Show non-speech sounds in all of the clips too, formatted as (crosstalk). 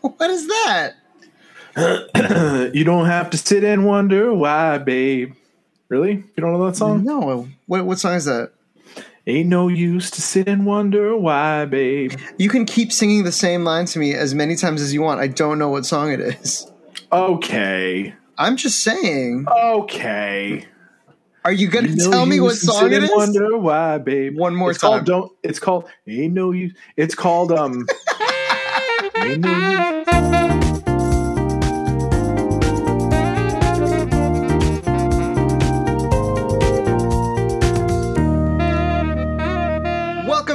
(laughs) what is that? (clears throat) you don't have to sit and wonder why, babe. Really? You don't know that song? No. What what song is that? Ain't no use to sit and wonder why, babe. You can keep singing the same line to me as many times as you want. I don't know what song it is. Okay. I'm just saying. Okay. Are you gonna No tell me what song sit it and is? Wonder why, babe. One more it's time. Called, don't. It's called. Ain't no use. It's called. Um. (laughs) Welcome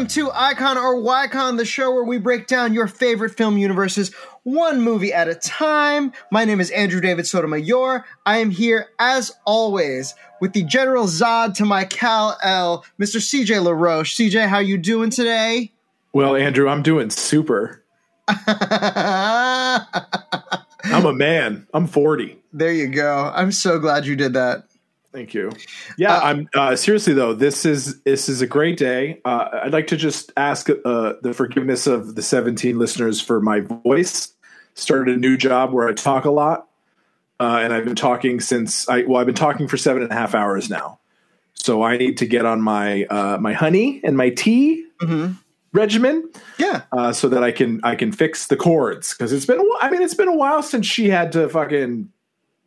to Icon or Wycon, the show where we break down your favorite film universes one movie at a time. My name is Andrew David Sotomayor. I am here, as always, with the General Zod to my Kal-El, Mr. CJ LaRoche. CJ, how you doing today? Well, Andrew, I'm doing super. I'm a man. I'm 40. There you go. I'm so glad you did that. Thank you. Yeah, Uh, I'm uh, seriously though. This is this is a great day. Uh, I'd like to just ask uh, the forgiveness of the 17 listeners for my voice. Started a new job where I talk a lot, uh, and I've been talking since I well, I've been talking for seven and a half hours now. So I need to get on my uh, my honey and my tea Mhm. Regimen Yeah. uh, so that I can I can fix the chords because it's been a while. I mean, it's been a while since she had to fucking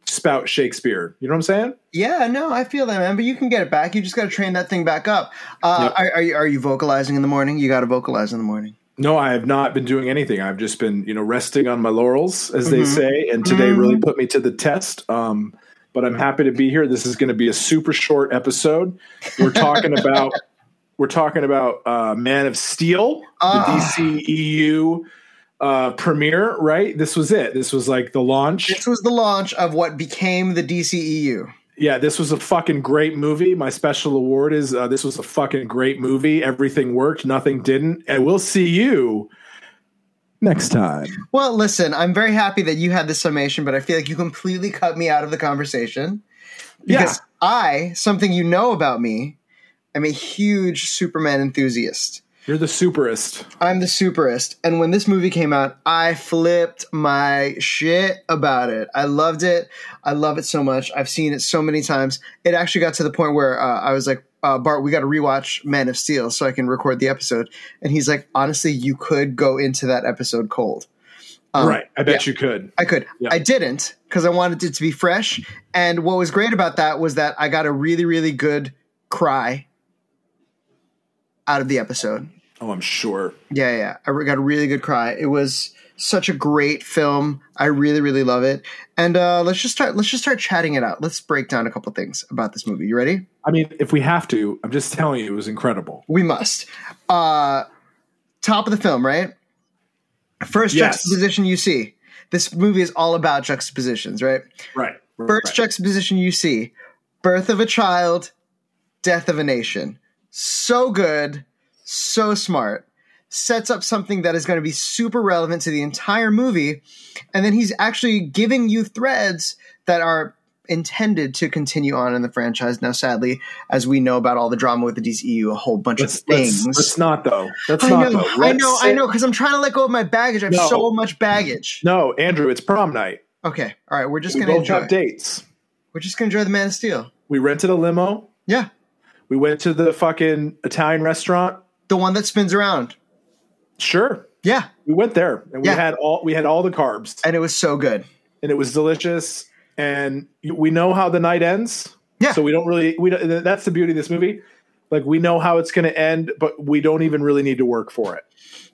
spout Shakespeare. You know what I'm saying? Yeah, no, I feel that, man. But you can get it back. You just got to train that thing back up. Uh, Yep. are, are, you, are you vocalizing in the morning? You got to vocalize in the morning. No, I have not been doing anything. I've just been, you know, resting on my laurels, as they Mhm. say, and today Mhm. really put me to the test. Um, but I'm happy to be here. This is going to be a super short episode. We're talking about we're talking about uh, Man of Steel, Ah. the DCEU uh, premiere. Right? This was it. This was like the launch. This was the launch of what became the DCEU. Yeah, this was a fucking great movie. My special award is uh, this was a fucking great movie. Everything worked, nothing didn't, and we'll see you next time. Well, listen, I'm very happy that you had this summation, but I feel like you completely cut me out of the conversation. Because I, something you know about me, am a huge Superman enthusiast. You're the superest. I'm the superist. And when this movie came out, I flipped my shit about it. I loved it. I love it so much. I've seen it so many times. It actually got to the point where uh, I was like, uh, Bart, we got to rewatch Man of Steel so I can record the episode. And he's like, honestly, you could go into that episode cold. Um, right. I bet you could. I could. Yeah. I didn't because I wanted it to be fresh. And what was great about that was that I got a really, really good cry out of the episode. Oh, I'm sure. Yeah, yeah. I got a really good cry. It was such a great film. I really, really love it. And uh, let's just start. Let's just start chatting it out. Let's break down a couple things about this movie. You ready? I mean, if we have to, I'm just telling you, it was incredible. We must. Uh, top of the film, right? First Yes. juxtaposition you see. This movie is all about juxtapositions, right? Right. First juxtaposition you see: birth of a child, death of a nation. So good, so smart. Sets up something that is going to be super relevant to the entire movie, and then he's actually giving you threads that are intended to continue on in the franchise. Now, sadly, as we know about all the drama with the DCEU, a whole bunch Let's, of things. let's, let's not though. Let's I not know, though. I Let's know, I know, because I'm trying to let go of my baggage. I have No. so much baggage. No, Andrew, it's prom night. Okay, all right, we're just we gonna both enjoy. have dates. We're just gonna enjoy the Man of Steel. We rented a limo. Yeah, We went to the fucking Italian restaurant. the one that spins around. Sure. Yeah, We went there and we Yeah. had all we had all the carbs and it was so good. and it was delicious and we know how the night ends. Yeah. So we don't really we don't, that's the beauty of this movie. Like we know how it's going to end, but we don't even really need to work for it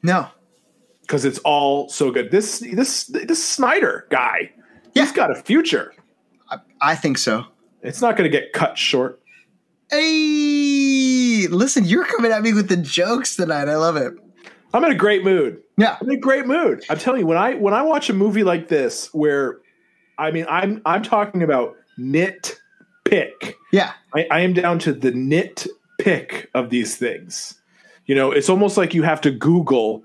No, because it's all so good. This this this Snyder guy, Yeah. he's got a future. I think so. It's not going to get cut short. Hey, listen, you're coming at me with the jokes tonight. I love it. I'm in a great mood. Yeah, I'm in a great mood. I'm telling you, when I when I watch a movie like this, where I mean, I'm I'm talking about nitpick. yeah, I, I am down to the nitpick of these things. You know, it's almost like you have to Google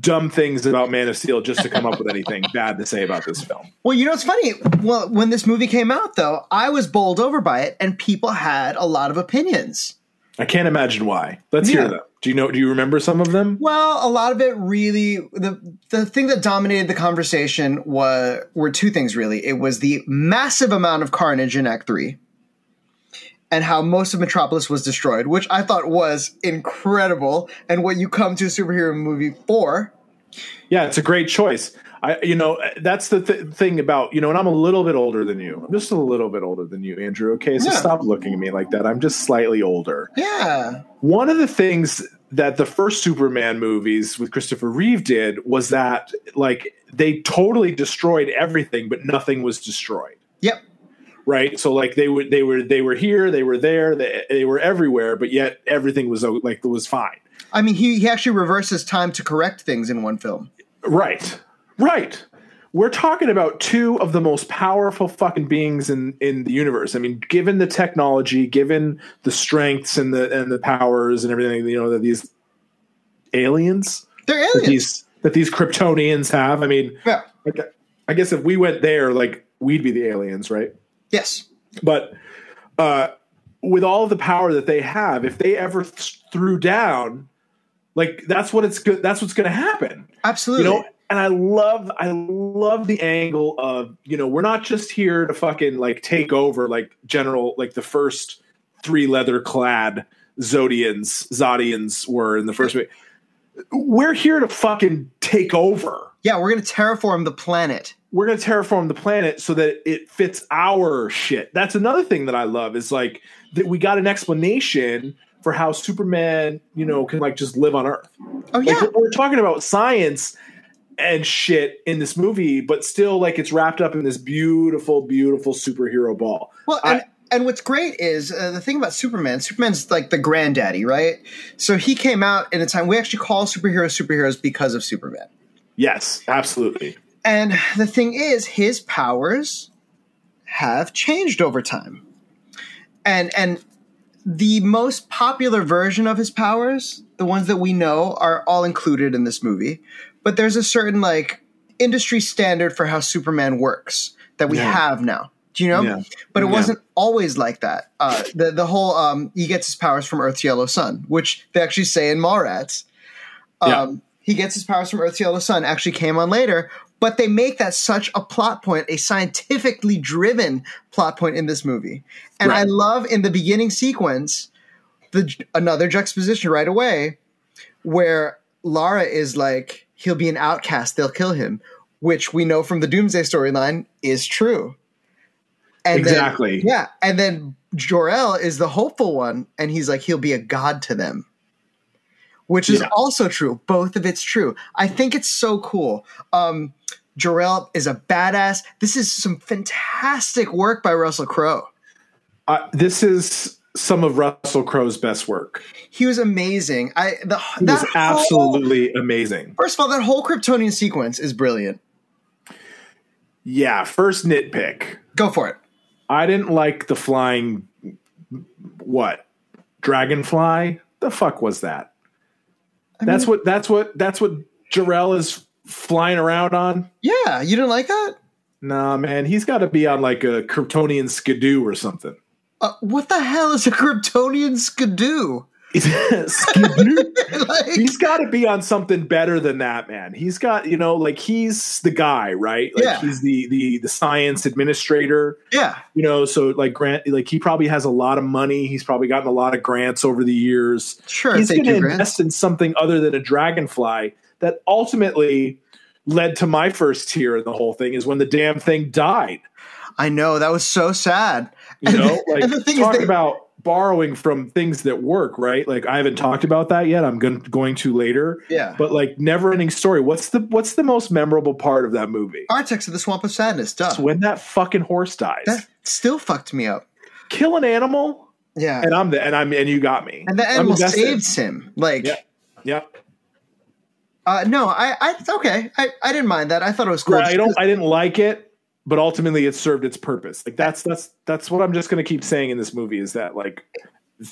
dumb things about Man of Steel just to come up with anything (laughs) bad to say about this film. Well, you know it's funny? Well, when this movie came out, though, I was bowled over by it, and people had a lot of opinions. I can't imagine why. Let's Yeah. hear them. Do you know? Do you remember some of them? Well, a lot of it really the the thing that dominated the conversation was were two things really. It was the massive amount of carnage in Act Three, and how most of Metropolis was destroyed, which I thought was incredible, and what you come to a superhero movie for. Yeah, it's a great choice. I, you know, that's the th- thing about you know, and I'm a little bit older than you. I'm just a little bit older than you, Andrew. Okay, so Yeah. stop looking at me like that. I'm just slightly older. Yeah, One of the things that the first Superman movies with Christopher Reeve did was that like they totally destroyed everything, but nothing was destroyed. yep, Right, so like they were they were they were here, they were there, they, they were everywhere, but yet everything was o- like was fine. I mean he he actually reverses time to correct things in one film. Right. Right. We're talking about two of the most powerful fucking beings in in the universe. I mean, given the technology, given the strengths and the and the powers and everything, you know, that these aliens They're that aliens. these that these Kryptonians have. I mean, yeah. like, I guess if we went there, like we'd be the aliens, right? Yes. But uh, with all the power that they have, if they ever th- threw down, like that's what it's good. That's what's going to happen Absolutely. you know and i love i love the angle of you know we're not just here to fucking like take over like general like the first three leather clad zodians zodians were in the first movie we're here to fucking take over yeah, we're going to terraform the planet. We're going to terraform the planet so that it fits our shit. That's another thing that I love is like that we got an explanation for how Superman, you know, can like just live on Earth. Oh yeah. we're- we're talking about science and shit in this movie, but still like it's wrapped up in this beautiful, beautiful superhero ball. Well, I- and, and what's great is uh, the thing about Superman. Superman's like the granddaddy, right? So he came out in a time we actually call superheroes superheroes because of Superman. Yes, absolutely. And the thing is, his powers have changed over time. And and the most popular version of his powers, the ones that we know, are all included in this movie. But there's a certain like industry standard for how Superman works that we Yeah. have now. Do you know? Yeah. But it Yeah. wasn't always like that. Uh, the the whole um, he gets his powers from Earth's yellow sun, which they actually say in Mallrats. Um, He gets his powers from Earth's yellow sun. Actually, came on later, but they make that such a plot point, a scientifically driven plot point in this movie. And I love in the beginning sequence the another juxtaposition right away where Lara is like, he'll be an outcast, they'll kill him, which we know from the Doomsday storyline is true. And then- Exactly. yeah, and then Jor-El is the hopeful one, and he's like, he'll be a god to them, which is Yeah. also true. Both of it's true. I think it's so cool. Um, Jor-El is a badass. This is some fantastic work by Russell Crowe. Uh, this is some of Russell Crowe's best work. He was amazing. I the It that was whole- absolutely amazing. first of all, that whole Kryptonian sequence is brilliant. Yeah, first nitpick. Go for it. I didn't like the flying what? Dragonfly? The fuck was that? That's what that's what that's what Jor-El is flying around on. Yeah, you didn't like that? Nah, man, he's got to be on like a Kryptonian skidoo or something. Uh, what the hell is a Kryptonian skidoo? (laughs) like, he's got to be on something better than that, man. He's got, you know, like he's the guy, right? Like Yeah. he's the the the science administrator. yeah, you know so like grant like he probably has a lot of money he's probably gotten a lot of grants over the years sure. he's going to invest in something other than a dragonfly that ultimately led to my first tear in the whole thing is when the damn thing died I know that was so sad. you And know the- like and the thing is talk that- about borrowing from things that work right like i haven't talked about that yet i'm going, going to later Yeah. but like never ending story what's the what's the most memorable part of that movie Artax of the Swamp of Sadness. Duh. it's when that fucking horse dies That still fucked me up. kill an animal Yeah. and i'm the and i'm and you got me And the animal saves him. Like, Yeah. Yeah. uh, no, I, I, okay, I, I didn't mind that. I thought it was cool. I don't I didn't like it, but ultimately it served its purpose. Like that's that's that's what I'm just going to keep saying in this movie is that like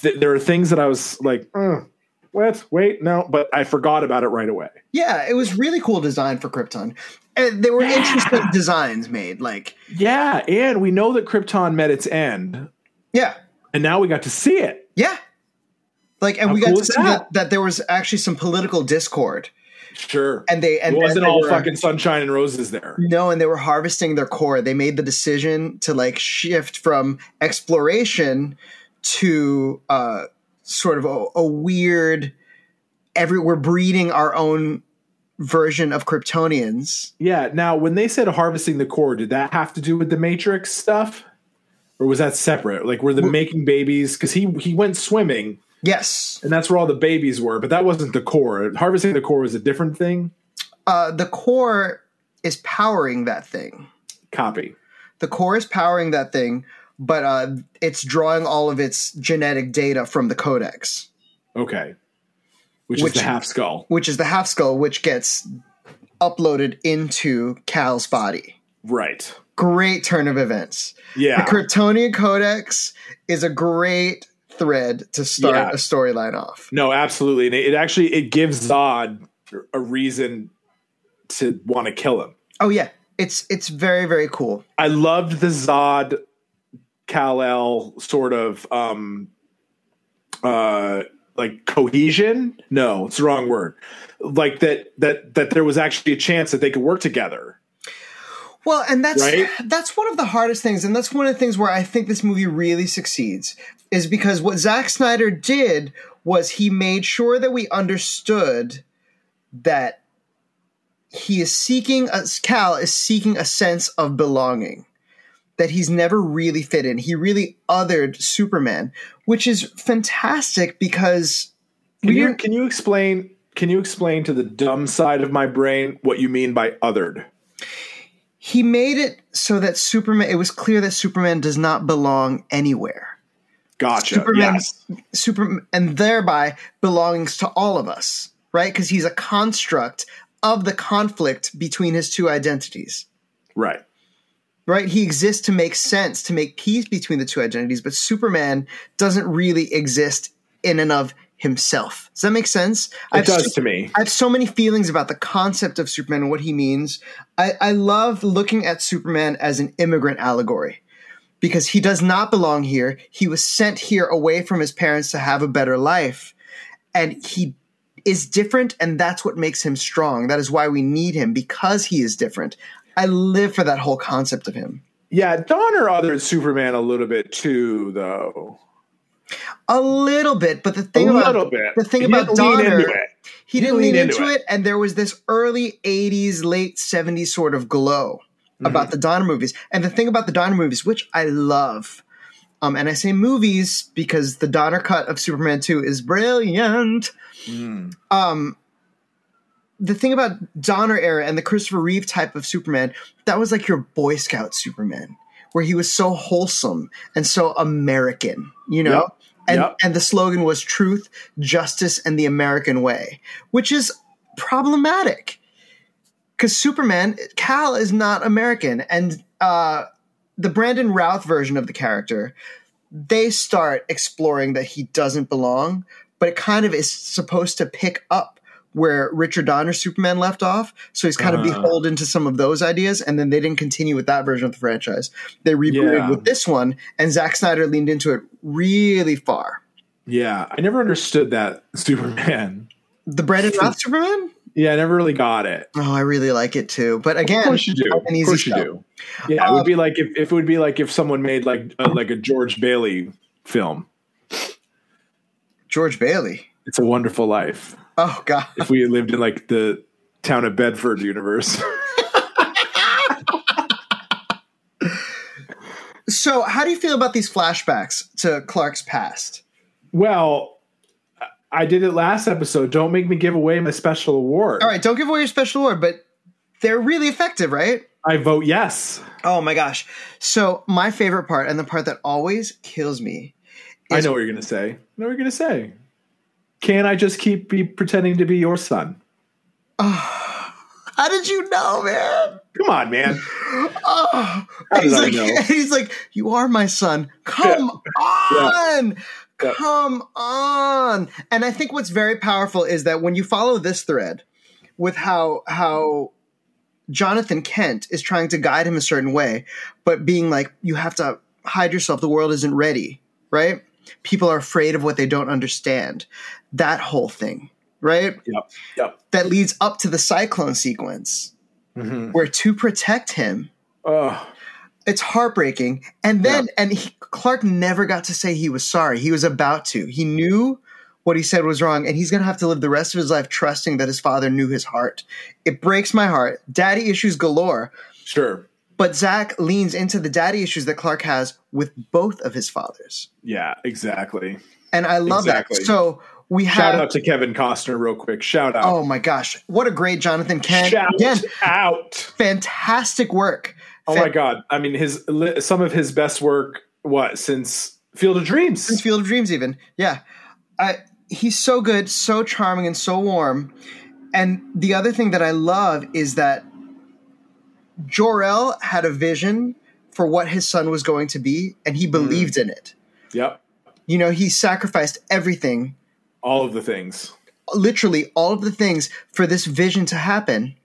th- there are things that I was like, "Mm, what? Wait, no, but I forgot about it right away. Yeah, it was really cool design for Krypton. And there were interesting designs made. Like, Yeah, and we know that Krypton met its end, yeah, and now we got to see it. yeah. Like, and How we got cool to see that, that there was actually some political discord, Sure. and they and it wasn't they all were- fucking sunshine and roses there. No, and they were harvesting their core. They made the decision to like shift from exploration to uh, sort of a, a weird. Every we're breeding our own version of Kryptonians. Yeah. Now, when they said harvesting the core, did that have to do with the Matrix stuff, or was that separate? Like, were the making babies? Because he he went swimming, Yes, and that's where all the babies were. But that wasn't the core. Harvesting the core was a different thing. uh, the core is powering that thing. Copy. The core is powering that thing, but uh, it's drawing all of its genetic data from the codex, Okay. Which, Which- is the half skull. which is the half skull, which gets uploaded into Kal's body. Right. Great turn of events. Yeah. The Kryptonian Codex is a great thread to start Yeah. a storyline off. No, absolutely. And it, it actually it gives Zod a reason to want to kill him. Oh yeah, it's it's very very cool. I loved the Zod Kal-El sort of um uh like cohesion. No, it's the wrong word. Like that that that there was actually a chance that they could work together. Well, and that's Right? that's one of the hardest things, and that's one of the things where I think this movie really succeeds, is because what Zack Snyder did was he made sure that we understood that he is seeking a Kal is seeking a sense of belonging. That he's never really fit in. He really othered Superman, which is fantastic because Can you can you explain can you explain to the dumb side of my brain what you mean by othered? He made it so that Superman it was clear that Superman does not belong anywhere. Gotcha. Superman, Yes. Super, and thereby belongs to all of us, right? Because he's a construct of the conflict between his two identities, Right. right? He exists to make sense, to make peace between the two identities, but Superman doesn't really exist in and of himself. Does that make sense? It does to me. I have so many feelings about the concept of Superman and what he means. I, I love looking at Superman as an immigrant allegory because he does not belong here. He was sent here away from his parents to have a better life. And he is different, and that's what makes him strong. That is why we need him because he is different. I live for that whole concept of him. Yeah, Donner othered Superman a little bit too, though. A little bit, but the thing a about little bit. the thing He about didn't lean Donner, into it. he He didn't lean into, into it. and there was this early 80s late 70s sort of glow Mm-hmm. about the donner movies and the thing about the donner movies which i love um, and i say movies because the donner cut of superman 2 is brilliant Mm. um, the thing about donner era and the christopher reeve type of superman that was like your boy scout superman where he was so wholesome and so american you know Yep. and Yep. and the slogan was truth, justice, and the American way, which is problematic. Because Superman, Kal is not American, and uh, the Brandon Routh version of the character, they start exploring that he doesn't belong, but it kind of is supposed to pick up where Richard Donner's Superman left off. So he's kind of Uh-huh. beholden to some of those ideas, and then they didn't continue with that version of the franchise. They rebooted Yeah. with this one, and Zack Snyder leaned into it really far. Yeah, I never understood that (laughs) Superman. The Brandon Routh Superman? Yeah, I never really got it. Oh, I really like it too. But again, Of course you do. Of course you do. Yeah, it Um, would be like if, if it would be like if someone made like a, like a George Bailey film. George Bailey. It's a Wonderful Life. Oh God. If we had lived in like the town of Bedford universe. (laughs) So, how do you feel about these flashbacks to Clark's past? well, I did it last episode. Don't make me give away my special award. All right, don't give away your special award, but they're really effective, right? I vote yes. Oh my gosh. So, my favorite part and the part that always kills me I know what you're going to say. I know what you're going to say. Can I just keep be pretending to be your son? How did you know, man? Come on, man. Oh, he's like, (laughs) he's like, you are my son. Come on. Yeah. Come on. And I think what's very powerful is that when you follow this thread with how how Jonathan Kent is trying to guide him a certain way, but being like, you have to hide yourself, the world isn't ready, right? people are afraid of what they don't understand. That whole thing, right? Yep. Yep. That leads up to the cyclone sequence Mm-hmm. where to protect him, Oh, it's heartbreaking. And then, and he, Clark never got to say he was sorry. He was about to. He knew what he said was wrong, and he's going to have to live the rest of his life trusting that his father knew his heart. It breaks my heart. Daddy issues galore. sure. But Zack leans into the daddy issues that Clark has with both of his fathers. Yeah, exactly. And I love Exactly. that. So we Shout out to Kevin Costner, real quick. Shout out. oh my gosh. What a great Jonathan Kent. Shout Again, out. fantastic work. Oh Fan- my god! I mean, his some of his best work. What since Field of Dreams? Since Field of Dreams, even. Yeah. I, he's so good, so charming, and so warm. And the other thing that I love is that Jor-El had a vision for what his son was going to be, and he mm. believed in it. Yep, You know, he sacrificed everything, all of the things. literally all of the things, for this vision to happen.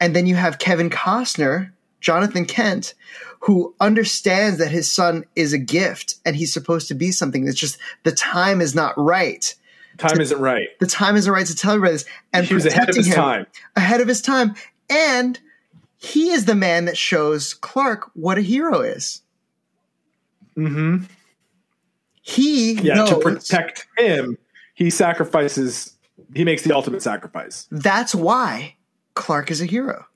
And then you have Kevin Costner, Jonathan Kent, who understands that his son is a gift and he's supposed to be something. It's just the time is not right. Time isn't right. the time isn't right to tell everybody this. And He was ahead of his him time. Ahead of his time. And he is the man that shows Clark what a hero is. Mm-hmm. He Yeah, knows to protect him, he sacrifices. He makes the ultimate sacrifice. that's why Clark is a hero.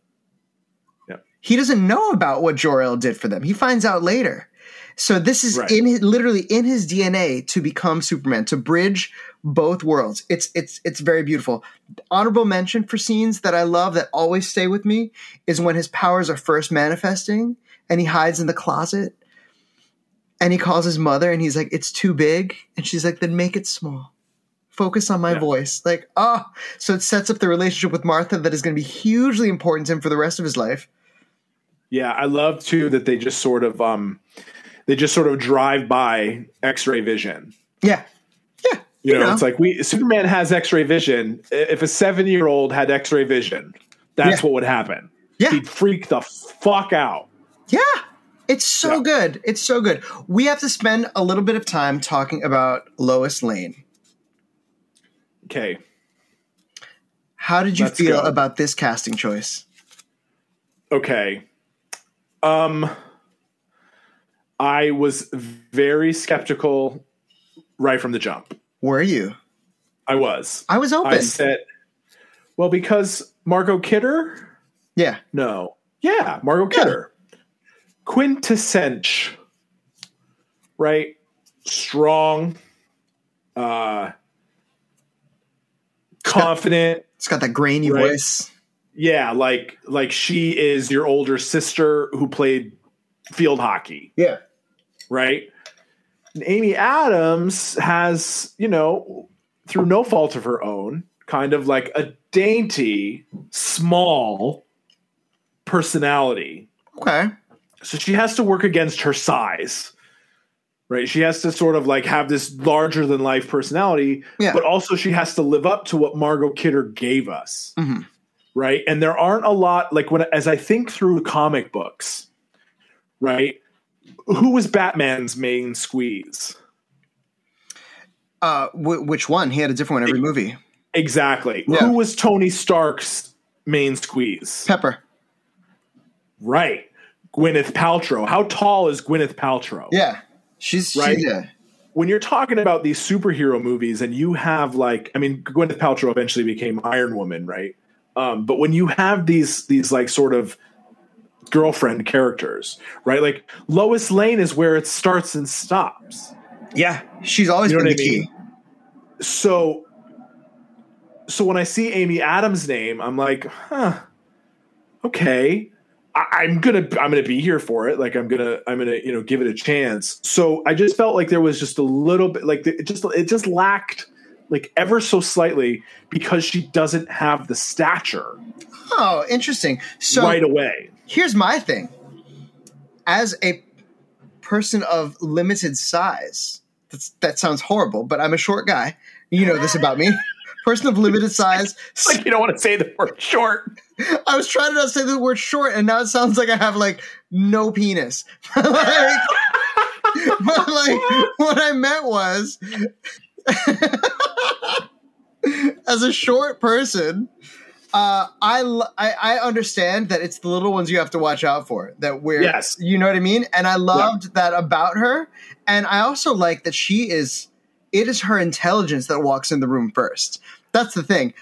Yep. He doesn't know about what Jor-El did for them. He finds out later. So this is Right. in his, literally in his DNA to become Superman, to bridge both worlds. It's it's it's very beautiful. Honorable mention for scenes that I love that always stay with me is when his powers are first manifesting and he hides in the closet and he calls his mother and he's like, "It's too big," and she's like, "Then make it small." Focus on my Yeah. voice. Like, ah, so it sets up the relationship with Martha that is going to be hugely important to him for the rest of his life. Yeah, I love too that they just sort of um, they just sort of drive by X-ray vision. Yeah. Yeah. You, know, it's like we Superman has X-ray vision. If a seven-year-old had X-ray vision, that's Yeah. what would happen. Yeah. He'd freak the fuck out. Yeah. It's so Yeah. good. It's so good. We have to spend a little bit of time talking about Lois Lane. Okay. How did you Let's feel go. about this casting choice? Okay. Um I was very skeptical right from the jump. Were you? I was. I was open. I said well because Margot Kidder? yeah. No. Yeah, Margot Yeah. Kidder. Quintessence. Right? Strong. Uh confident. It's got that grainy Right. voice. Yeah, like like she is your older sister who played field hockey, Yeah. right? And Amy Adams has, you know, through no fault of her own, kind of like a dainty, small personality. Okay. So she has to work against her size. Right? She has to sort of like have this larger than life personality, Yeah. but also she has to live up to what Margot Kidder gave us. Mhm. Right? And there aren't a lot like when as I think through comic books, right? Who was Batman's main squeeze? Uh, w- which one? He had a different one every movie. Exactly. Yeah. Who was Tony Stark's main squeeze? Pepper. Right. Gwyneth Paltrow. How tall is Gwyneth Paltrow? Yeah. She's Right? She's, yeah. when you're talking about these superhero movies and you have like I mean Gwyneth Paltrow eventually became Iron Woman, right? Um, but when you have these these like sort of girlfriend characters, right? Like Lois Lane is where it starts and stops. Yeah. She's always You know been what the I key. mean? So so when I see Amy Adams' name, I'm like, huh, okay. I, I'm gonna I'm gonna be here for it. Like I'm gonna I'm gonna you know give it a chance. So I just felt like there was just a little bit like it just it just lacked like ever so slightly because she doesn't have the stature Oh, interesting. So right away. here's my thing. As a person of limited size, that's, that sounds horrible, but I'm a short guy. You know this about me. (laughs) Person of limited size. It's like you don't want to say the word short. (laughs) I was trying to not say the word short, and now it sounds like I have like no penis. (laughs) like, (laughs) but like what I meant was as a short person, uh, I, I I understand that it's the little ones you have to watch out for. That we're Yes. you know what I mean. And I loved that about her. And I also like that she is. It is her intelligence that walks in the room first. That's the thing.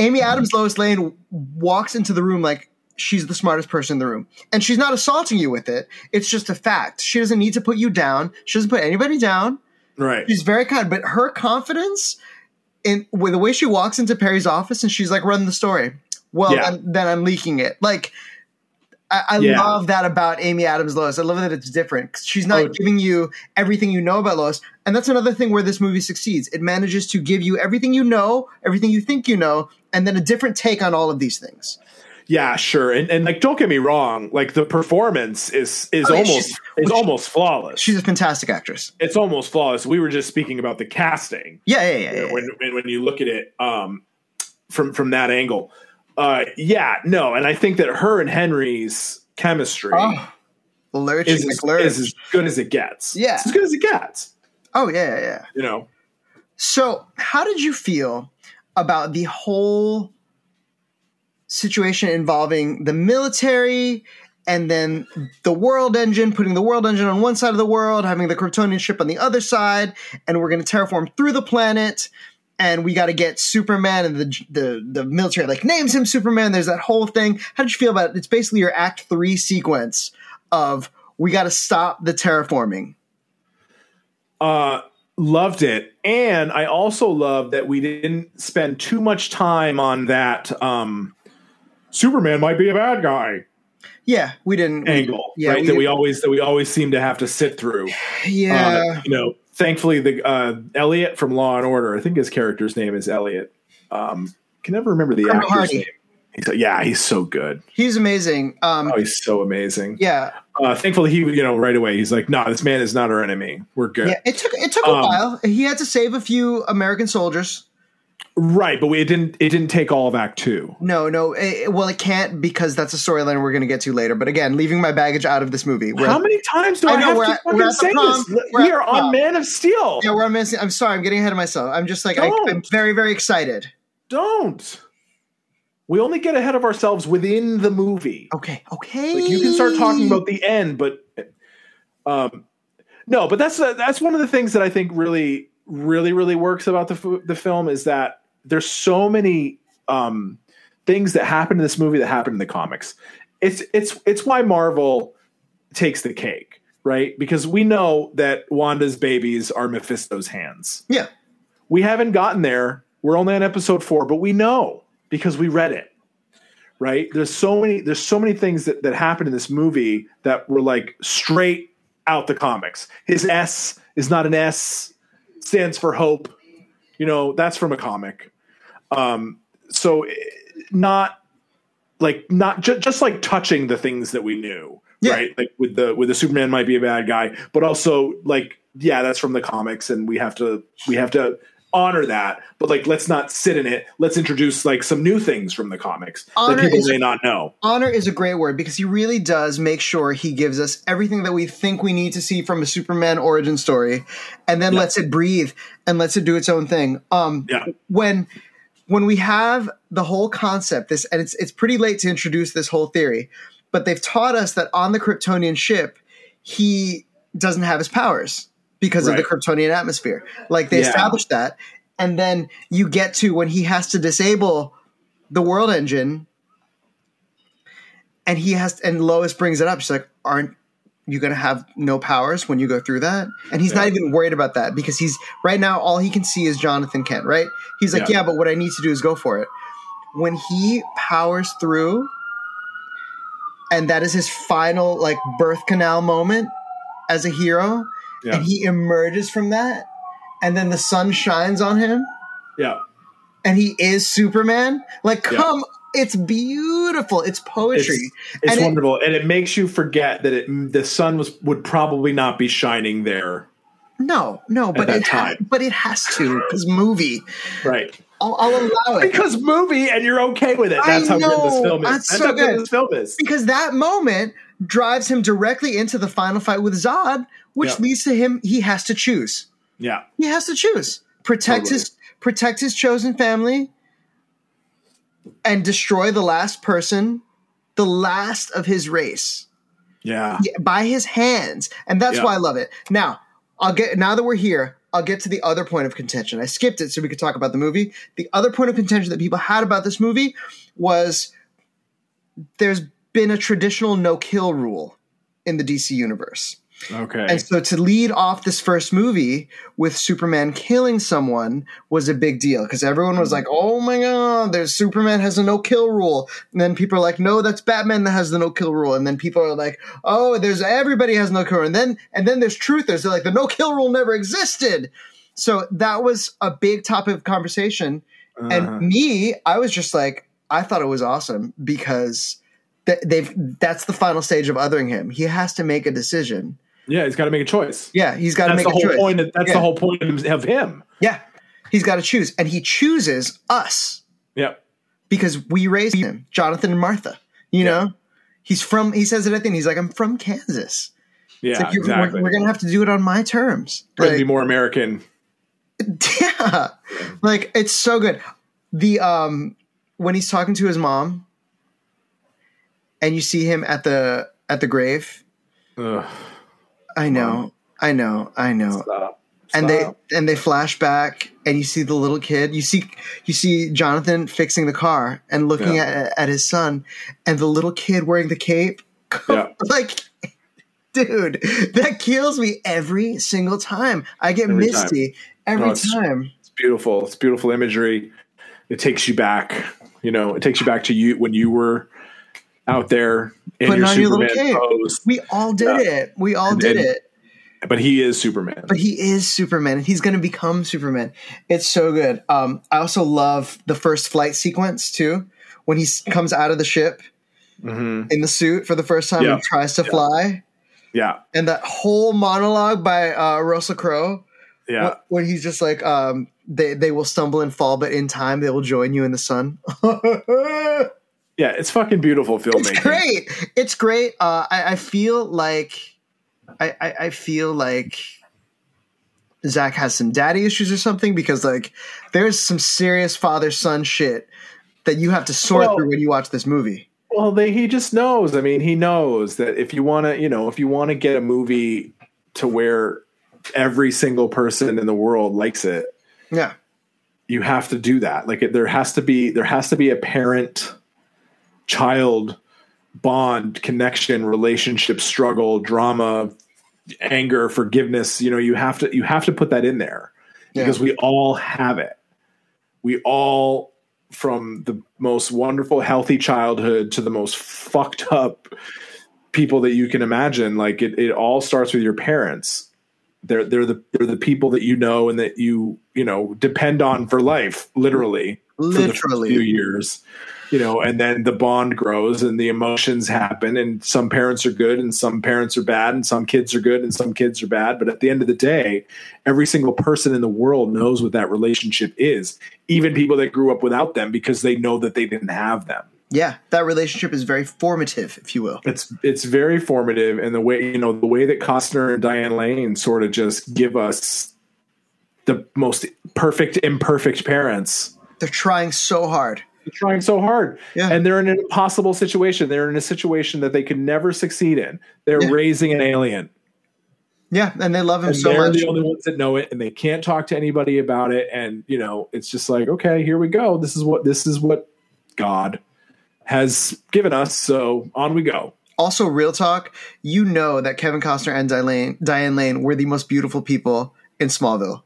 Amy Adams, Lois Lane walks into the room like she's the smartest person in the room, and she's not assaulting you with it. It's just a fact. She doesn't need to put you down. She doesn't put anybody down. Right. She's very kind, but her confidence in with the way she walks into Perry's office and she's like, "Run the story." Well, Yeah. then, then I'm leaking it. Like, I, I Yeah. love that about Amy Adams Lois. I love that it's different. She's not Oh. giving you everything you know about Lois, and that's another thing where this movie succeeds. It manages to give you everything you know, everything you think you know, and then a different take on all of these things. Yeah, sure. And and like don't get me wrong, like the performance is is Oh, yeah, almost is almost flawless. She's a fantastic actress. it's almost flawless. We were just speaking about the casting. Yeah, yeah, yeah. yeah, yeah. when when, when you look at it um, from from that angle. Uh, yeah, no, and I think that her and Henry's chemistry Oh, Lurching is, as- is as good as it gets. Yeah. It's as good as it gets. oh, yeah, yeah, yeah. You know, So, how did you feel about the whole situation involving the military and then the world engine, putting the world engine on one side of the world, having the Kryptonian ship on the other side, and we're going to terraform through the planet, and we got to get Superman, and the, the the military like names him Superman. There's that whole thing. How did you feel about it? It's basically your Act Three sequence of we got to stop the terraforming. uh, loved it, and I also love that we didn't spend too much time on that. Um, Superman might be a bad guy Yeah, we didn't. we- angle, yeah, right? we that we always that we always seem to have to sit through. yeah. Uh, you know, thankfully, the uh, Elliot from Law and Order, I think his character's name is Elliot. Um, can never remember the Colonel actor's Hardy. name. He's, yeah, he's so good. He's amazing. Um, Oh, he's so amazing. yeah, Uh, thankfully, he you know right away he's like, "No, this man is not our enemy. We're good." yeah. It took it took a Um, while. He had to save a few American soldiers. Right, but we, it didn't. It didn't take all of Act Two. No, no. It, well, it can't because that's a storyline we're going to get to later. But again, leaving my baggage out of this movie. How at- many times do I I, know, have to at- fucking say this? We're We are the prom. on Man of Steel. yeah, we're missing. I'm sorry. I'm getting ahead of myself. I'm just like I, I'm very, very excited. Don't. We only get ahead of ourselves within the movie. Okay, okay. Like you can start talking about the end, but um, no. But that's that's one of the things that I think really, really, really works about the the film is that there's so many um, things that happen in this movie that happen in the comics. It's it's it's why Marvel takes the cake, right? Because we know that Wanda's babies are Mephisto's hands. Yeah, We haven't gotten there. We're only on episode four, but we know because we read it. Right? There's so many there's so many things that, that happen in this movie that were like straight out the comics. His S is not an S, stands for hope. You know, that's from a comic. Um, so eh, not like not ju- just like touching the things that we knew, Yeah. right? Like with the with the Superman might be a bad guy, but also like yeah, that's from the comics, and we have to we have to honor that. But like, let's not sit in it. Let's introduce like some new things from the comics Honor that people is- may not know. honor is a great word because he really does make sure he gives us everything that we think we need to see from a Superman origin story, and then Yeah. lets it breathe and lets it do its own thing. Um, Yeah. when when we have the whole concept, this and it's it's pretty late to introduce this whole theory, but they've taught us that on the Kryptonian ship, he doesn't have his powers because of the Kryptonian atmosphere. Like they Yeah. established that, and then you get to when he has to disable the world engine and he has and Lois brings it up. She's like, "Aren't you going to have no powers when you go through that?" And he's not even worried about that because he's right now all he can see is Jonathan Kent. Right? He's like, Yeah. "Yeah, but what I need to do is go for it." When he powers through, and that is his final like birth canal moment as a hero, Yeah, and he emerges from that, and then the sun shines on him yeah, and he is Superman. Like, Yeah. come, it's beautiful. It's poetry. it's And it- wonderful, and it makes you forget that it the sun was would probably not be shining there No, no, but it ha- but it has to because movie. Right. I'll, I'll allow it Because movie and you're okay with it. I That's how good this know. film is. That's That's, so good. this film is. because that moment drives him directly into the final fight with Zod, which Yeah. leads to him he has to choose. Yeah. He has to choose protect Totally. his protect his chosen family and destroy the last person, the last of his race. Yeah. Yeah, by his hands, and that's Yeah. why I love it. Now, I'll get now that we're here, I'll get to the other point of contention. I skipped it so we could talk about the movie. The other point of contention that people had about this movie was there's been a traditional no kill rule in the DC universe. Okay. And so to lead off this first movie with Superman killing someone was a big deal because everyone was like, "Oh my god, there's Superman has a no kill rule." And then people are like, "No, that's Batman that has the no kill rule." And then people are like, "Oh, there's everybody has no kill rule." And then and then there's truthers. They're like, "The no kill rule never existed." So that was a big topic of conversation. Uh-huh. And me, I was just like, I thought it was awesome because they've that's the final stage of othering him. He has to make a decision. yeah, he's got to make a choice. Yeah, he's got to make the a whole choice. point. Of, that's Yeah. the whole point of him. Yeah, he's got to choose, and he chooses us Yeah. because we raised him, Jonathan and Martha. You know, he's from. He says it at the end. He's like, "I'm from Kansas." Yeah. Like, "You- exactly. We're, we're gonna have to do it on my terms. Trying to Like, be more American. (laughs) yeah, like it's so good. The um when he's talking to his mom, and you see him at the at the grave. Ugh, I know, I know, I know. stop. and they and they flash back and you see the little kid you see you see jonathan fixing the car and looking Yeah. at, at his son and the little kid wearing the cape (laughs) Yeah. like dude that kills me every single time i get Every time. misty every No, it's- time It's beautiful. It's beautiful imagery. It takes you back. You know, it takes you back to you when you were out there in Putting your on your little cape. pose. we all did it we all did and- it But he is Superman. but he is Superman and he's going to become Superman. It's so good. Um, I also love the first flight sequence too, when he comes out of the ship hmm in the suit for the first time Yeah. and tries to fly, Yeah. and that whole monologue by uh, Russell Crowe, Yeah. when he's just like, um, "They they will stumble and fall, but in time they will join you in the sun." (laughs) Yeah. It's fucking beautiful filmmaking. it's great. It's great. Uh, I, I feel like I, I, I feel like Zack has some daddy issues or something because like there's some serious father son shit that you have to sort Well- through when you watch this movie. Well, they, he just knows. I mean, he knows that if you want to, you know, if you want to get a movie to where every single person in the world likes it, Yeah. you have to do that. Like there has to be there has to be a parent child bond, connection, relationship, struggle, drama, anger, forgiveness. You know, you have to you have to put that in there Yeah. because we all have it. We all from the most wonderful healthy childhood to the most fucked up people that you can imagine like it, it all starts with your parents they're they're the they're the people that you know and that you you know depend on for life literally for the Literally. few years you know and then the bond grows and the emotions happen and some parents are good and some parents are bad and some kids are good and some kids are bad but at the end of the day every single person in the world knows what that relationship is even people that grew up without them because they know that they didn't have them Yeah, that relationship is very formative, if you will. it's it's very formative and the way you know the way that Costner and Diane Lane sort of just give us the most perfect imperfect parents They're trying so hard. They're trying so hard. Yeah. and they're in an impossible situation. They're in a situation that they could never succeed in. They're Yeah. raising an alien. Yeah, and they love him and so they're much. the only ones that know it and they can't talk to anybody about it. And you know it's just like okay here we go. This is what this is what god has given us. So on we go. Also, real talk, you know that Kevin Costner and Diane Lane, Diane Lane were the most beautiful people in Smallville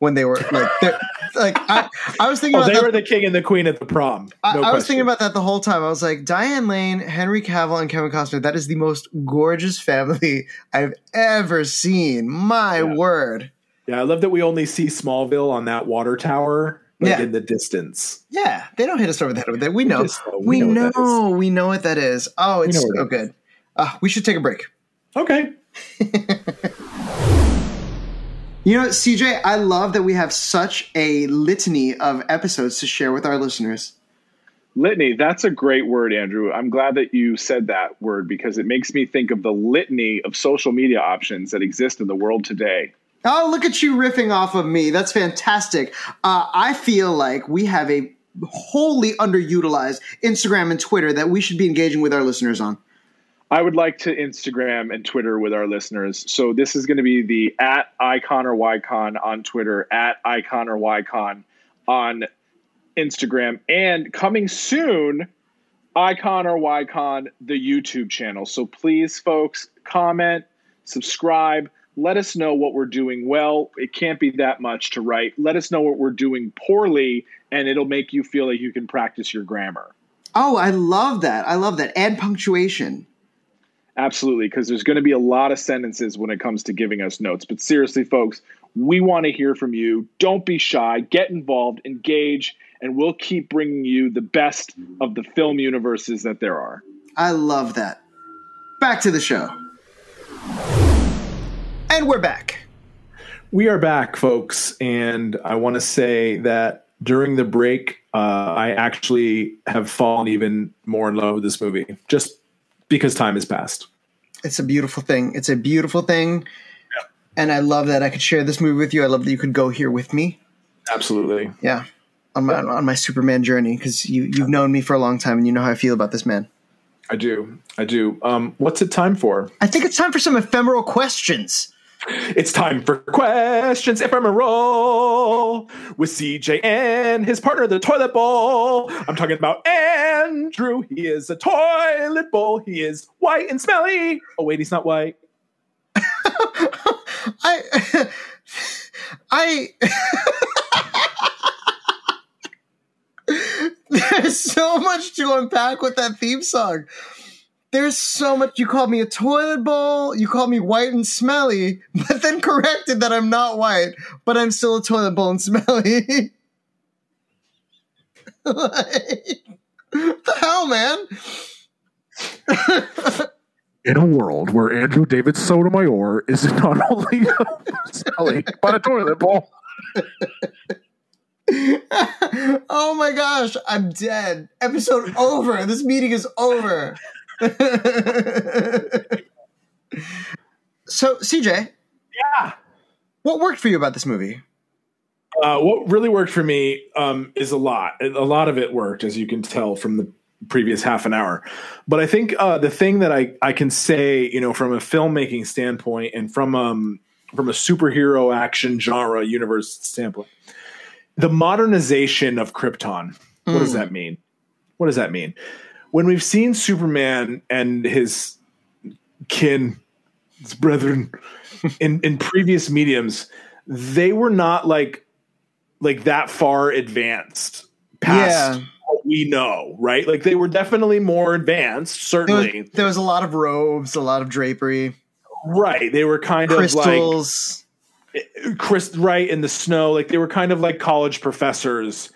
when they were like, they're- like I, I was thinking oh about they that. were the king and the queen at the prom I, no I was thinking about that the whole time. I was like, Diane Lane, Henry Cavill, and Kevin Costner. That is the most gorgeous family (laughs) I've ever seen. My Yeah. word. Yeah, I love that we only see Smallville on that water tower, like Yeah. in the distance. Yeah, they don't hit us over the head with it. We know. we we know know. what we know what that is. Oh, it's so good. Uh, we should take a break. Okay. (laughs) You know, CJ, I love that we have such a litany of episodes to share with our listeners. Litany, that's a great word, Andrew. I'm glad that you said that word because it makes me think of the litany of social media options that exist in the world today. Oh, look at you riffing off of me. That's fantastic. Uh, I feel like we have a wholly underutilized Instagram and Twitter that we should be engaging with our listeners on. I would like to Instagram and Twitter with our listeners. So this is going to be the at icon or ycon on Twitter, at icon or ycon on Instagram, and coming soon, icon or ycon the YouTube channel. So please, folks, comment, subscribe. Let us know what we're doing well. It can't be that much to write. Let us know what we're doing poorly, and it'll make you feel like you can practice your grammar. Oh, I love that. I love that. And punctuation. Absolutely, because there's going to be a lot of sentences when it comes to giving us notes. But seriously, folks, we want to hear from you. Don't be shy. Get involved, engage, and we'll keep bringing you the best of the film universes that there are. I love that. Back to the show. And we're back. We are back, folks. And I want to say that during the break, uh, I actually have fallen even more in love with this movie just because time has passed. It's a beautiful thing. It's a beautiful thing. Yeah. And I love that I could share this movie with you. I love that you could go here with me. Absolutely. Yeah. On my, on my Superman journey because you, you've known me for a long time and you know how I feel about this man. I do. I do. Um, what's it time for? I think it's time for some ephemeral questions. It's time for questions ephemeral with CJ and his partner, the toilet bowl. I'm talking about Andrew. He is a toilet bowl. He is white and smelly. Oh wait, he's not white. (laughs) I, (laughs) I. (laughs) There's so much to unpack with that theme song. There's so much. You called me a toilet bowl. You called me white and smelly, (laughs) but then corrected that I'm not white, but I'm still a toilet bowl and smelly. (laughs) like, the hell, man? In a world where Andrew David Sotomayor is (laughs) not only smelly, but a toilet bowl. oh my gosh, I'm dead. Episode over. This meeting is over. (laughs) so, CJ. Yeah. What worked for you about this movie? Uh, what really worked for me um, is a lot. A lot of it worked, as you can tell from the previous half an hour. But I think uh, the thing that I, I can say, you know, from a filmmaking standpoint and from um, from a superhero action genre universe standpoint, the modernization of Krypton. What mm. does that mean? What does that mean? When we've seen Superman and his kin, his brethren, (laughs) in in previous mediums, they were not like like that far advanced past yeah. what we know, right? Like they were definitely more advanced. Certainly, there was, there was a lot of robes, a lot of drapery. Right, they were kind Crystals. of like Chris, right in the snow. Like they were kind of like college professors,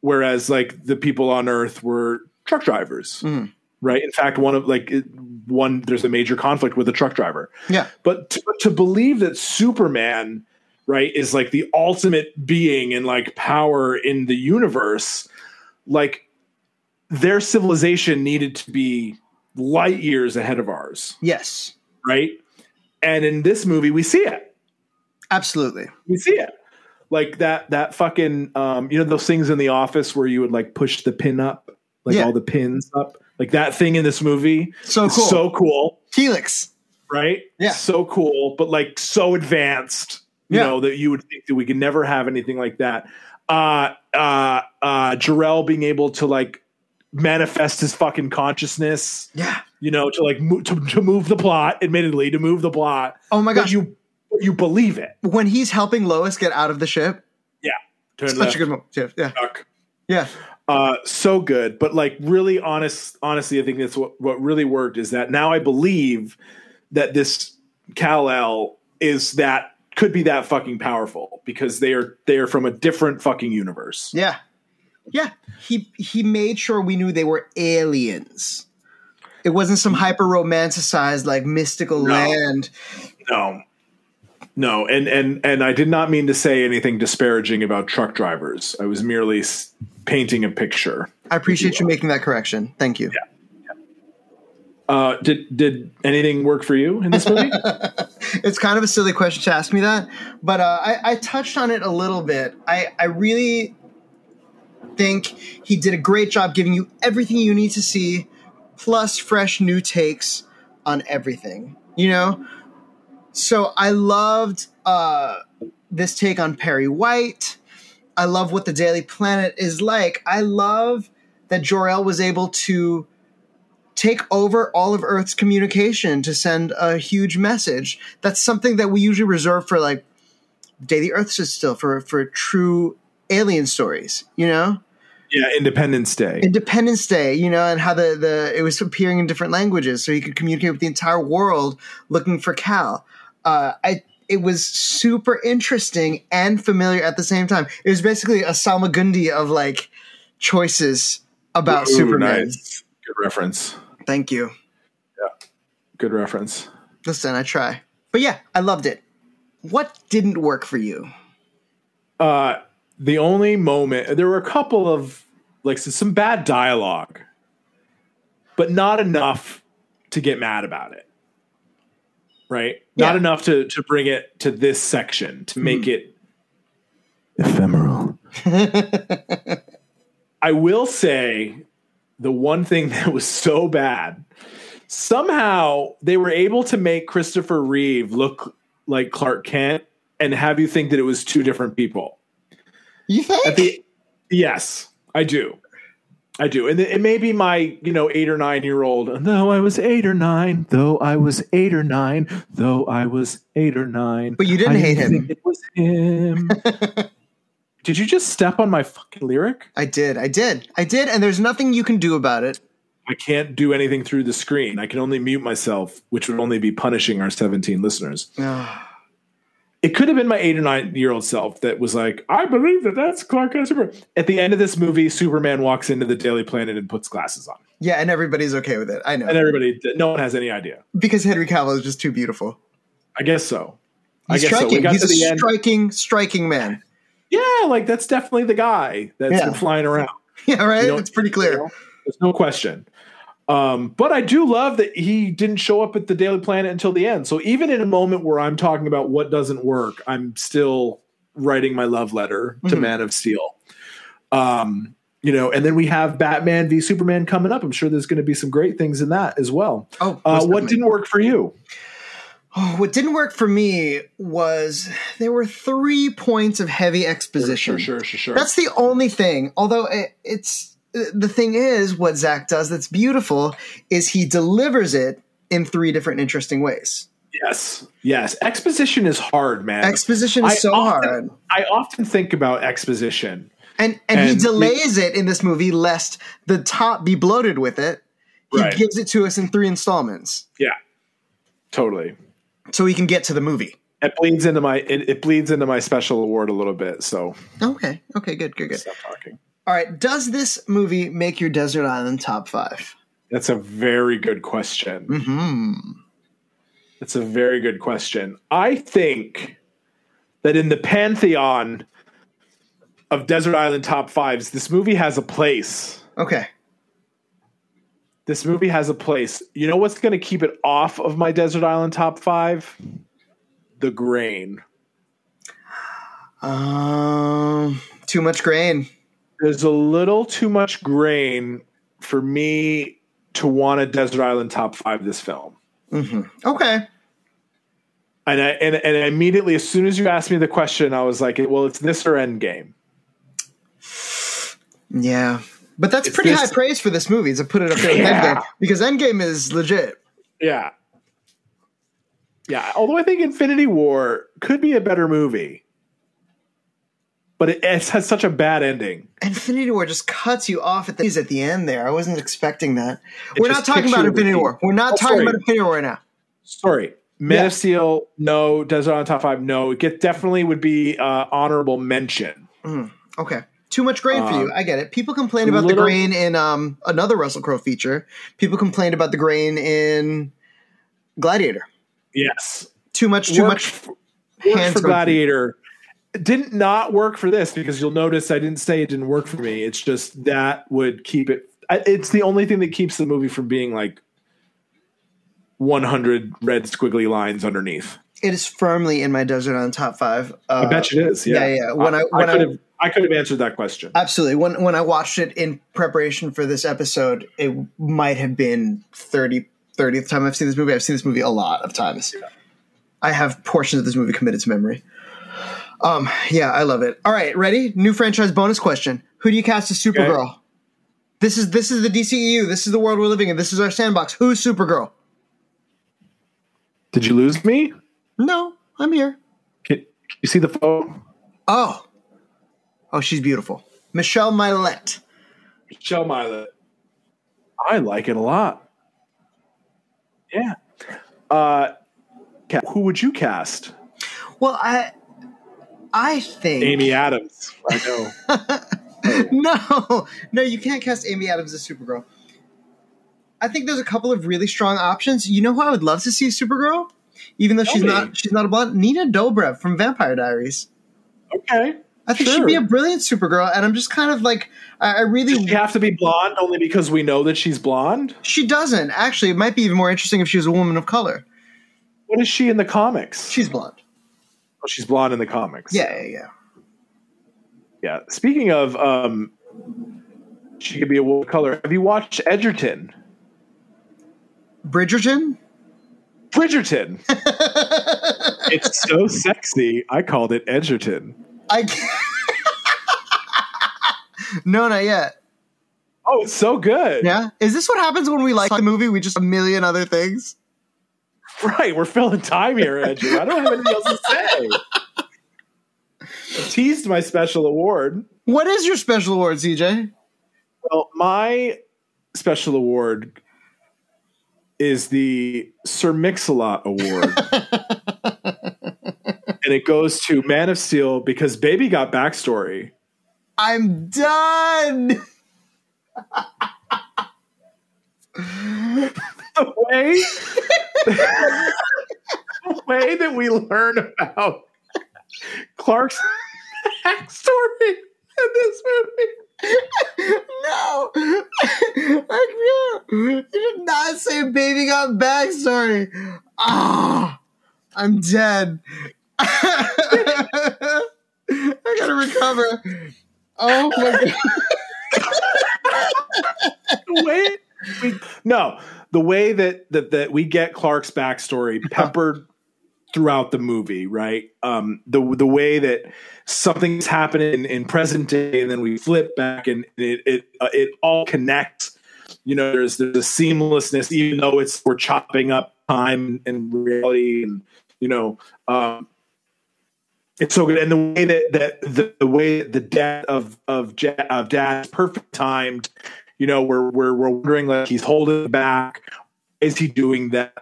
whereas like the people on Earth were truck drivers. Mm. Right. In fact, one of like one, there's a major conflict with a truck driver. Yeah. But to, to believe that Superman, right, is like the ultimate being and like power in the universe, like their civilization needed to be light years ahead of ours. Yes. Right. And in this movie, we see it. Absolutely. We see it. Like that, that fucking, um, you know, those things in the office where you would like push the pin up like yeah. all the pins up. Like that thing in this movie. So cool. So cool. Helix. Right? Yeah. So cool, but like so advanced, you yeah. know, that you would think that we could never have anything like that. Uh uh uh Jor-El being able to like manifest his fucking consciousness. Yeah. You know, to like mo- to, to move the plot, admittedly, to move the plot. Oh my gosh. You you believe it. When he's helping Lois get out of the ship. Yeah. Turn Such left. a good moment. Yeah. Duck. Yeah. Uh, so good, but like really honest, honestly, I think that's what what really worked is that now I believe that this Kal El is that could be that fucking powerful because they are they are from a different fucking universe. Yeah, yeah. He he made sure we knew they were aliens. It wasn't some hyper romanticized like mystical no. land. No, No, and and and I did not mean to say anything disparaging about truck drivers. I was merely painting a picture. I appreciate you making that correction. Thank you. Uh, did did anything work for you in this movie? (laughs) it's kind of a silly question to ask me that, but uh, I, I touched on it a little bit. I, I really think he did a great job giving you everything you need to see, plus fresh new takes on everything. You know, so I loved uh, this take on Perry White. I love what the Daily Planet is like. I love that Jor-El was able to take over all of Earth's communication to send a huge message. That's something that we usually reserve for like Day the Earth stood still for for true alien stories, you know? yeah, Independence Day. Independence Day, you know, and how the, the it was appearing in different languages, so he could communicate with the entire world looking for Kal. Uh, I it was super interesting and familiar at the same time. It was basically a Salmagundi of like choices about Ooh, Superman. nice. Good reference. Thank you. Yeah. Good reference. Listen, I try. But yeah, I loved it. What didn't work for you? Uh, the only moment there were a couple of like some bad dialogue, but not enough to get mad about it. Right? Not Yeah. enough to to bring it to this section to make hmm. it ephemeral. (laughs) I will say the one thing that was so bad. Somehow they were able to make Christopher Reeve look like Clark Kent and have you think that it was two different people. You think? At the yes, I do. I do. And it may be my, you know, eight or nine year old. Though I was eight or nine, though I was eight or nine, though I was eight or nine. But you didn't I hate him. It was him. (laughs) Did you just step on my fucking lyric? I did. I did. I did. And there's nothing you can do about it. I can't do anything through the screen. I can only mute myself, which would only be punishing our 17 listeners. (sighs) Oh. It could have been my eight or nine year old self that was like, I believe that that's Clark Kent Superman. At the end of this movie, Superman walks into the Daily Planet and puts glasses on. yeah, and everybody's okay with it. I know. And everybody, no one has any idea. because Henry Cavill is just too beautiful. I guess so. I He's guess so. We striking. got He's to the a end. striking, striking man. Yeah, like that's definitely the guy that's Yeah. been flying around. (laughs) Yeah, right? You know- it's pretty clear. There's no question. Um, but I do love that he didn't show up at the Daily Planet until the end. So even in a moment where I'm talking about what doesn't work, I'm still writing my love letter to Mhm. Man of Steel. Um, you know, and then we have Batman v Superman coming up. I'm sure there's going to be some great things in that as well. Oh, Uh, what didn't work for you? Oh, what didn't work for me was there were three points of heavy exposition. Sure, sure, sure, sure. That's the only thing. Although it, it's the thing is, what Zack does that's beautiful is he delivers it in three different interesting ways. yes, yes. Exposition is hard, man. Exposition is I so often- hard, I often think about exposition. and and, he and- delays it in this movie lest the top be bloated with it. He Right. gives it to us in three installments, Yeah, totally. so we can get to the movie. It bleeds into my it, it bleeds into my special award a little bit. So Okay, okay, good, good, good. stop talking. All right, does this movie make your Desert Island top five? That's a very good question. Hmm. That's a very good question. I think that in the pantheon of Desert Island top fives, this movie has a place. Okay. This movie has a place. You know what's going to keep it off of my Desert Island top five? The grain. Um, too much grain. There's a little too much grain for me to want a Desert Island top five this film. Mm-hmm. Okay. And I and, and immediately, as soon as you asked me the question, I was like, "Well, it's this or Endgame." Yeah. But that's It's pretty this- high praise for this movie to put it up there with Yeah. Endgame because Endgame is legit. Yeah, yeah. Although I think Infinity War could be a better movie, but it, it has such a bad ending. Infinity War just cuts you off at the, at the end there. I wasn't expecting that. It We're not talking about Infinity War. We're not Oh, talking sorry. about Infinity War right now. Sorry, Man Yeah. of Steel, no. Desert Island top five, no. It get, definitely would be uh, honorable mention. Okay. Too much grain for Um, you. I get it. People complain about the grain in um, another Russell Crowe feature. People complained about the grain in Gladiator. Yes, Too much, too Worked much, f- Worked Hands for Gladiator. It didn't not work for this because you'll notice I didn't say it didn't work for me. It's just that would keep it. It's the only thing that keeps the movie from being like 100 red squiggly lines underneath. It is firmly in my Desert on top five. Uh, I bet it is. Yeah, yeah, yeah. When I- when I- could have I could have answered that question. Absolutely. When when I watched it in preparation for this episode, it might have been 30, 30th time I've seen this movie. I've seen this movie a lot of times. I have portions of this movie committed to memory. Um, yeah, I love it. All right, ready? New franchise bonus question. Who do you cast as Supergirl? This is this is the DCEU. This is the world we're living in. This is our sandbox. Who's Supergirl? Did you lose me? No, I'm here. Can, can you see the photo? Oh. Oh, she's beautiful. Michelle Milette. Michelle Miley. I like it a lot. Yeah. Uh, who would you cast? Well, I I think Amy Adams. I know. (laughs) no, no, you can't cast Amy Adams as Supergirl. I think there's a couple of really strong options. You know who I would love to see Supergirl, even though she's me. not she's not a blonde. Nina Dobrev from Vampire Diaries. Okay. I think Sure. she'd be a brilliant Supergirl, and I'm just kind of like I, I really Does she have to be blonde only because we know that she's blonde? she doesn't actually. It might be even more interesting if she was a woman of color. What is she in the comics? She's blonde. She's blonde in the comics. Yeah, yeah, yeah. Yeah. Speaking of, um, she could be a woman of color. Have you watched Edgerton? Bridgerton. Bridgerton. (laughs) it's so sexy. I called it Edgerton. I can't. (laughs) no, not yet. Oh, it's so good. Yeah, is this what happens when we like the movie? We just a million other things. (laughs) Right, we're filling time here, Andrew. I don't have anything else to say. I teased my special award. What is your special award, CJ? Well, my special award is the Sir Mix-a-Lot Award. (laughs) and it goes to Man of Steel because Baby got backstory. I'm done. (laughs) The way, the way that we learn about Clark's backstory in this movie. no, I can't. You did not say baby got backstory. Ah, I'm dead. (laughs) I gotta recover. Oh my god. way we no the way that that that we get Clark's backstory (laughs) peppered throughout the movie, right? Um, the the way that something's happening in, in present day, and then we flip back, and it it uh, it all connects. You know, there's there's a seamlessness, even though it's we're chopping up time and reality, and you know, um, it's so good. And the way that that the, the way that the death of of of dad is perfect timed. You know, we're we're we're wondering like he's holding back. Is he doing that?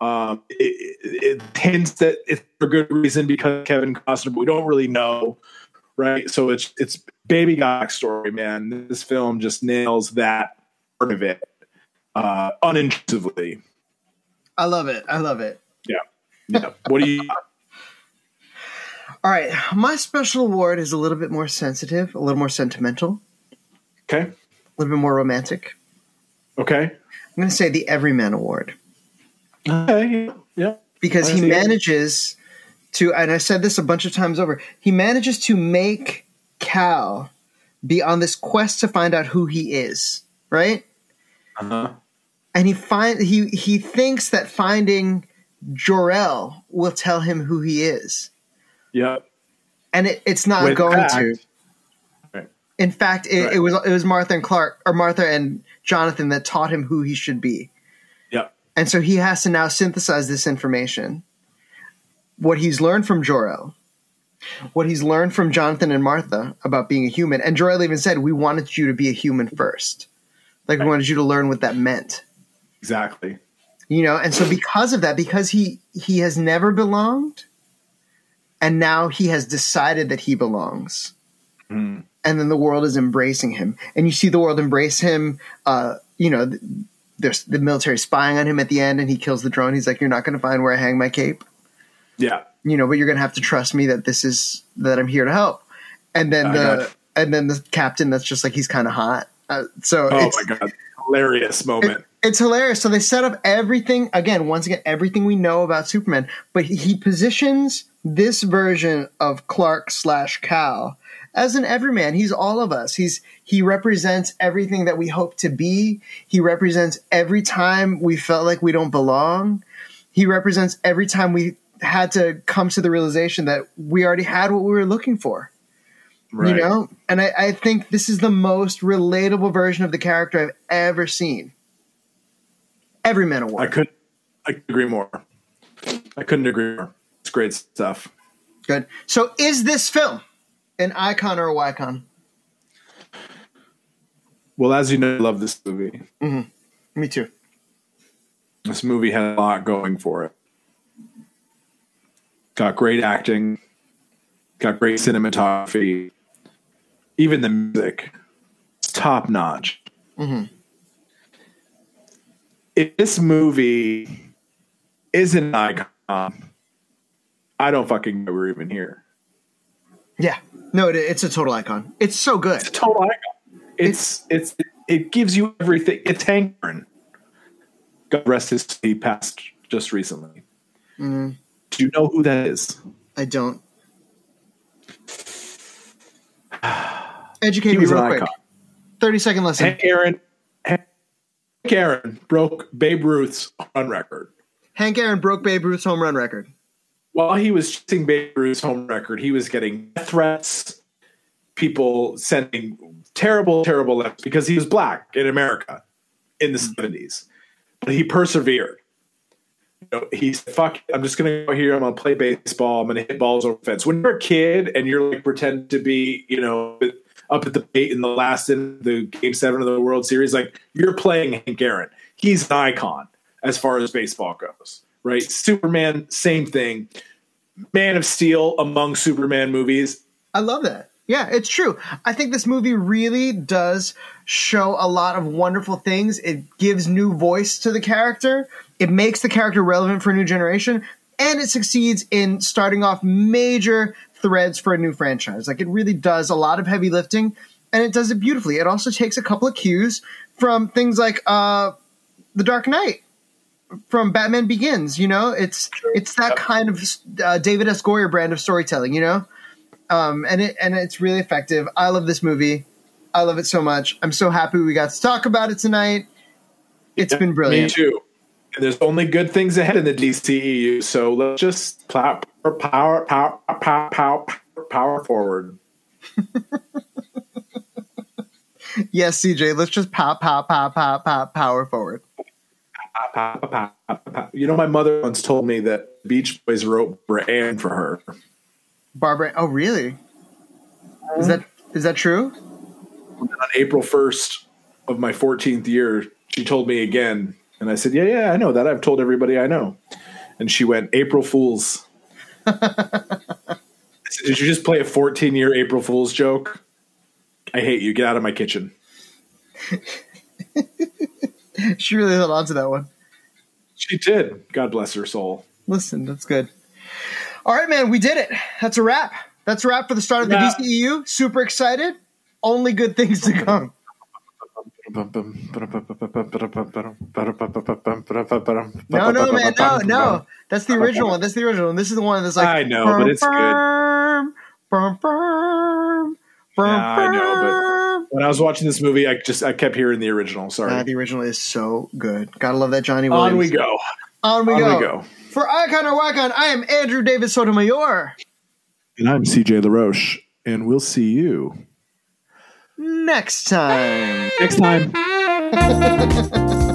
Um, it, it, it hints that it's for good reason because Kevin Costner, but we don't really know, right? So it's it's baby backstory, man. This film just nails that part of it uh, unintrusively. I love it. I love it. Yeah. Yeah. What do you? (laughs) All right, my special award is a little bit more sensitive, a little more sentimental, Okay. A little bit more romantic. Okay. I'm going to say the Everyman Award. Okay. Yeah. because he manages to and I said this a bunch of times over. He manages to make Kal be on this quest to find out who he is, right? Uh-huh. And he find he he thinks that finding Jor-El will tell him who he is. Yeah. And it, it's not going fact- to. Right. In fact, it, Right. it was it was Martha and Clark or Martha and Jonathan that taught him who he should be. Yeah. And so he has to now synthesize this information. What he's learned from Jor-El, what he's learned from Jonathan and Martha about being a human. And Jor-El even said, we wanted you to be a human first. Like we wanted you to learn what that meant. Exactly. You know, and so because of that, because he he has never belonged, and now he has decided that he belongs. Mhm. And then the world is embracing him. And you see the world embrace him, uh, you know, th- there's the military spying on him at the end and he kills the drone. He's like, You're not gonna find where I hang my cape. Yeah. you know, but you're gonna have to trust me that this is that I'm here to help. And then I the and then the captain that's just like he's kind of hot. Uh, so Oh it's, my god, hilarious moment. it's hilarious. So they set up everything again. Once again, everything we know about Superman, but he, he positions this version of Clark slash Kal as an everyman. He's all of us. He's he represents everything that we hope to be. He represents every time we felt like we don't belong. He represents every time we had to come to the realization that we already had what we were looking for right. you know and I, I think this is the most relatable version of the character i've ever seen every man I award could I could agree more. I couldn't agree more. It's great stuff. good so is this film an icon or a wycon Well, as you know, I love this movie. Mm-hmm. me too This movie had a lot going for it. Got great acting, got great cinematography, even the music, it's top notch. Mm-hmm. If this movie isn't an icon, I don't fucking know we're even here. yeah no it, it's a total icon it's so good It's a total icon. It's it's it gives you everything. It's Hank Aaron. God rest his. He passed just recently. Mm. Do you know who that is? i don't (sighs) educate me real quick icon. 30 second lesson Hank Aaron. Hank Aaron broke Babe Ruth's run record. hank aaron broke babe ruth's home run record While he was chasing Babe Ruth's home record, he was getting threats, people sending terrible, terrible letters because he was black in America in the mm-hmm. seventies. But he persevered. You know, he said, "Fuck, it, I'm just gonna go here. I'm gonna play baseball. I'm gonna hit balls over the fence." When you're a kid and you're like pretend to be, you know, up at the plate in the last in the game seven of the World Series, like you're playing Hank Aaron. He's an icon as far as baseball goes, right? Superman, same thing. Man of Steel among Superman movies. I love that. Yeah, it's true. I think this movie really does show a lot of wonderful things. It gives new voice to the character. It makes the character relevant for a new generation, and it succeeds in starting off major threads for a new franchise. Like it really does a lot of heavy lifting, and it does it beautifully. It also takes a couple of cues from things like uh, The Dark Knight from Batman Begins. You know, it's it's that kind of uh, David S. Goyer brand of storytelling. You know, um, and it and it's really effective. I love this movie. I love it so much. I'm so happy we got to talk about it tonight. It's been brilliant. Me too. And there's only good things ahead in the DCEU, so let's just power, power, power, power, power, power forward. (laughs) Yes, CJ. Let's just pop, pop, pop, pop, pop, power forward. Pow, pow, pow, pow. You know, my mother once told me that Beach Boys wrote Brian for her. Barbara. Oh, really? Is that is that true? on April 1st of my 14th year, she told me again. And I said, Yeah, yeah, I know that. I've told everybody I know. And she went, April Fools. (laughs) I said, Did you just play a 14 year April Fool's joke? I hate you. Get out of my kitchen. (laughs) She really held on to that one. She did. God bless her soul. Listen, that's good. All right, man, we did it. That's a wrap. That's a wrap for the start of the Yeah. DCEU. Super excited. Only good things to come. No, no, man, no, no. That's the original one. That's the original one. This is the one that's like. I know, but it's good. Burm, burm, burm, burm, Yeah, I know, but- burm. When I was watching this movie, I just I kept hearing the original. Sorry. Ah, the original is so good. Gotta love that Johnny Williams. On we go. On we On go. we go. For Icon or Wycon, I am Andrew David Sotomayor. And I'm CJ LaRoche, and we'll see you Next time. next time. (laughs)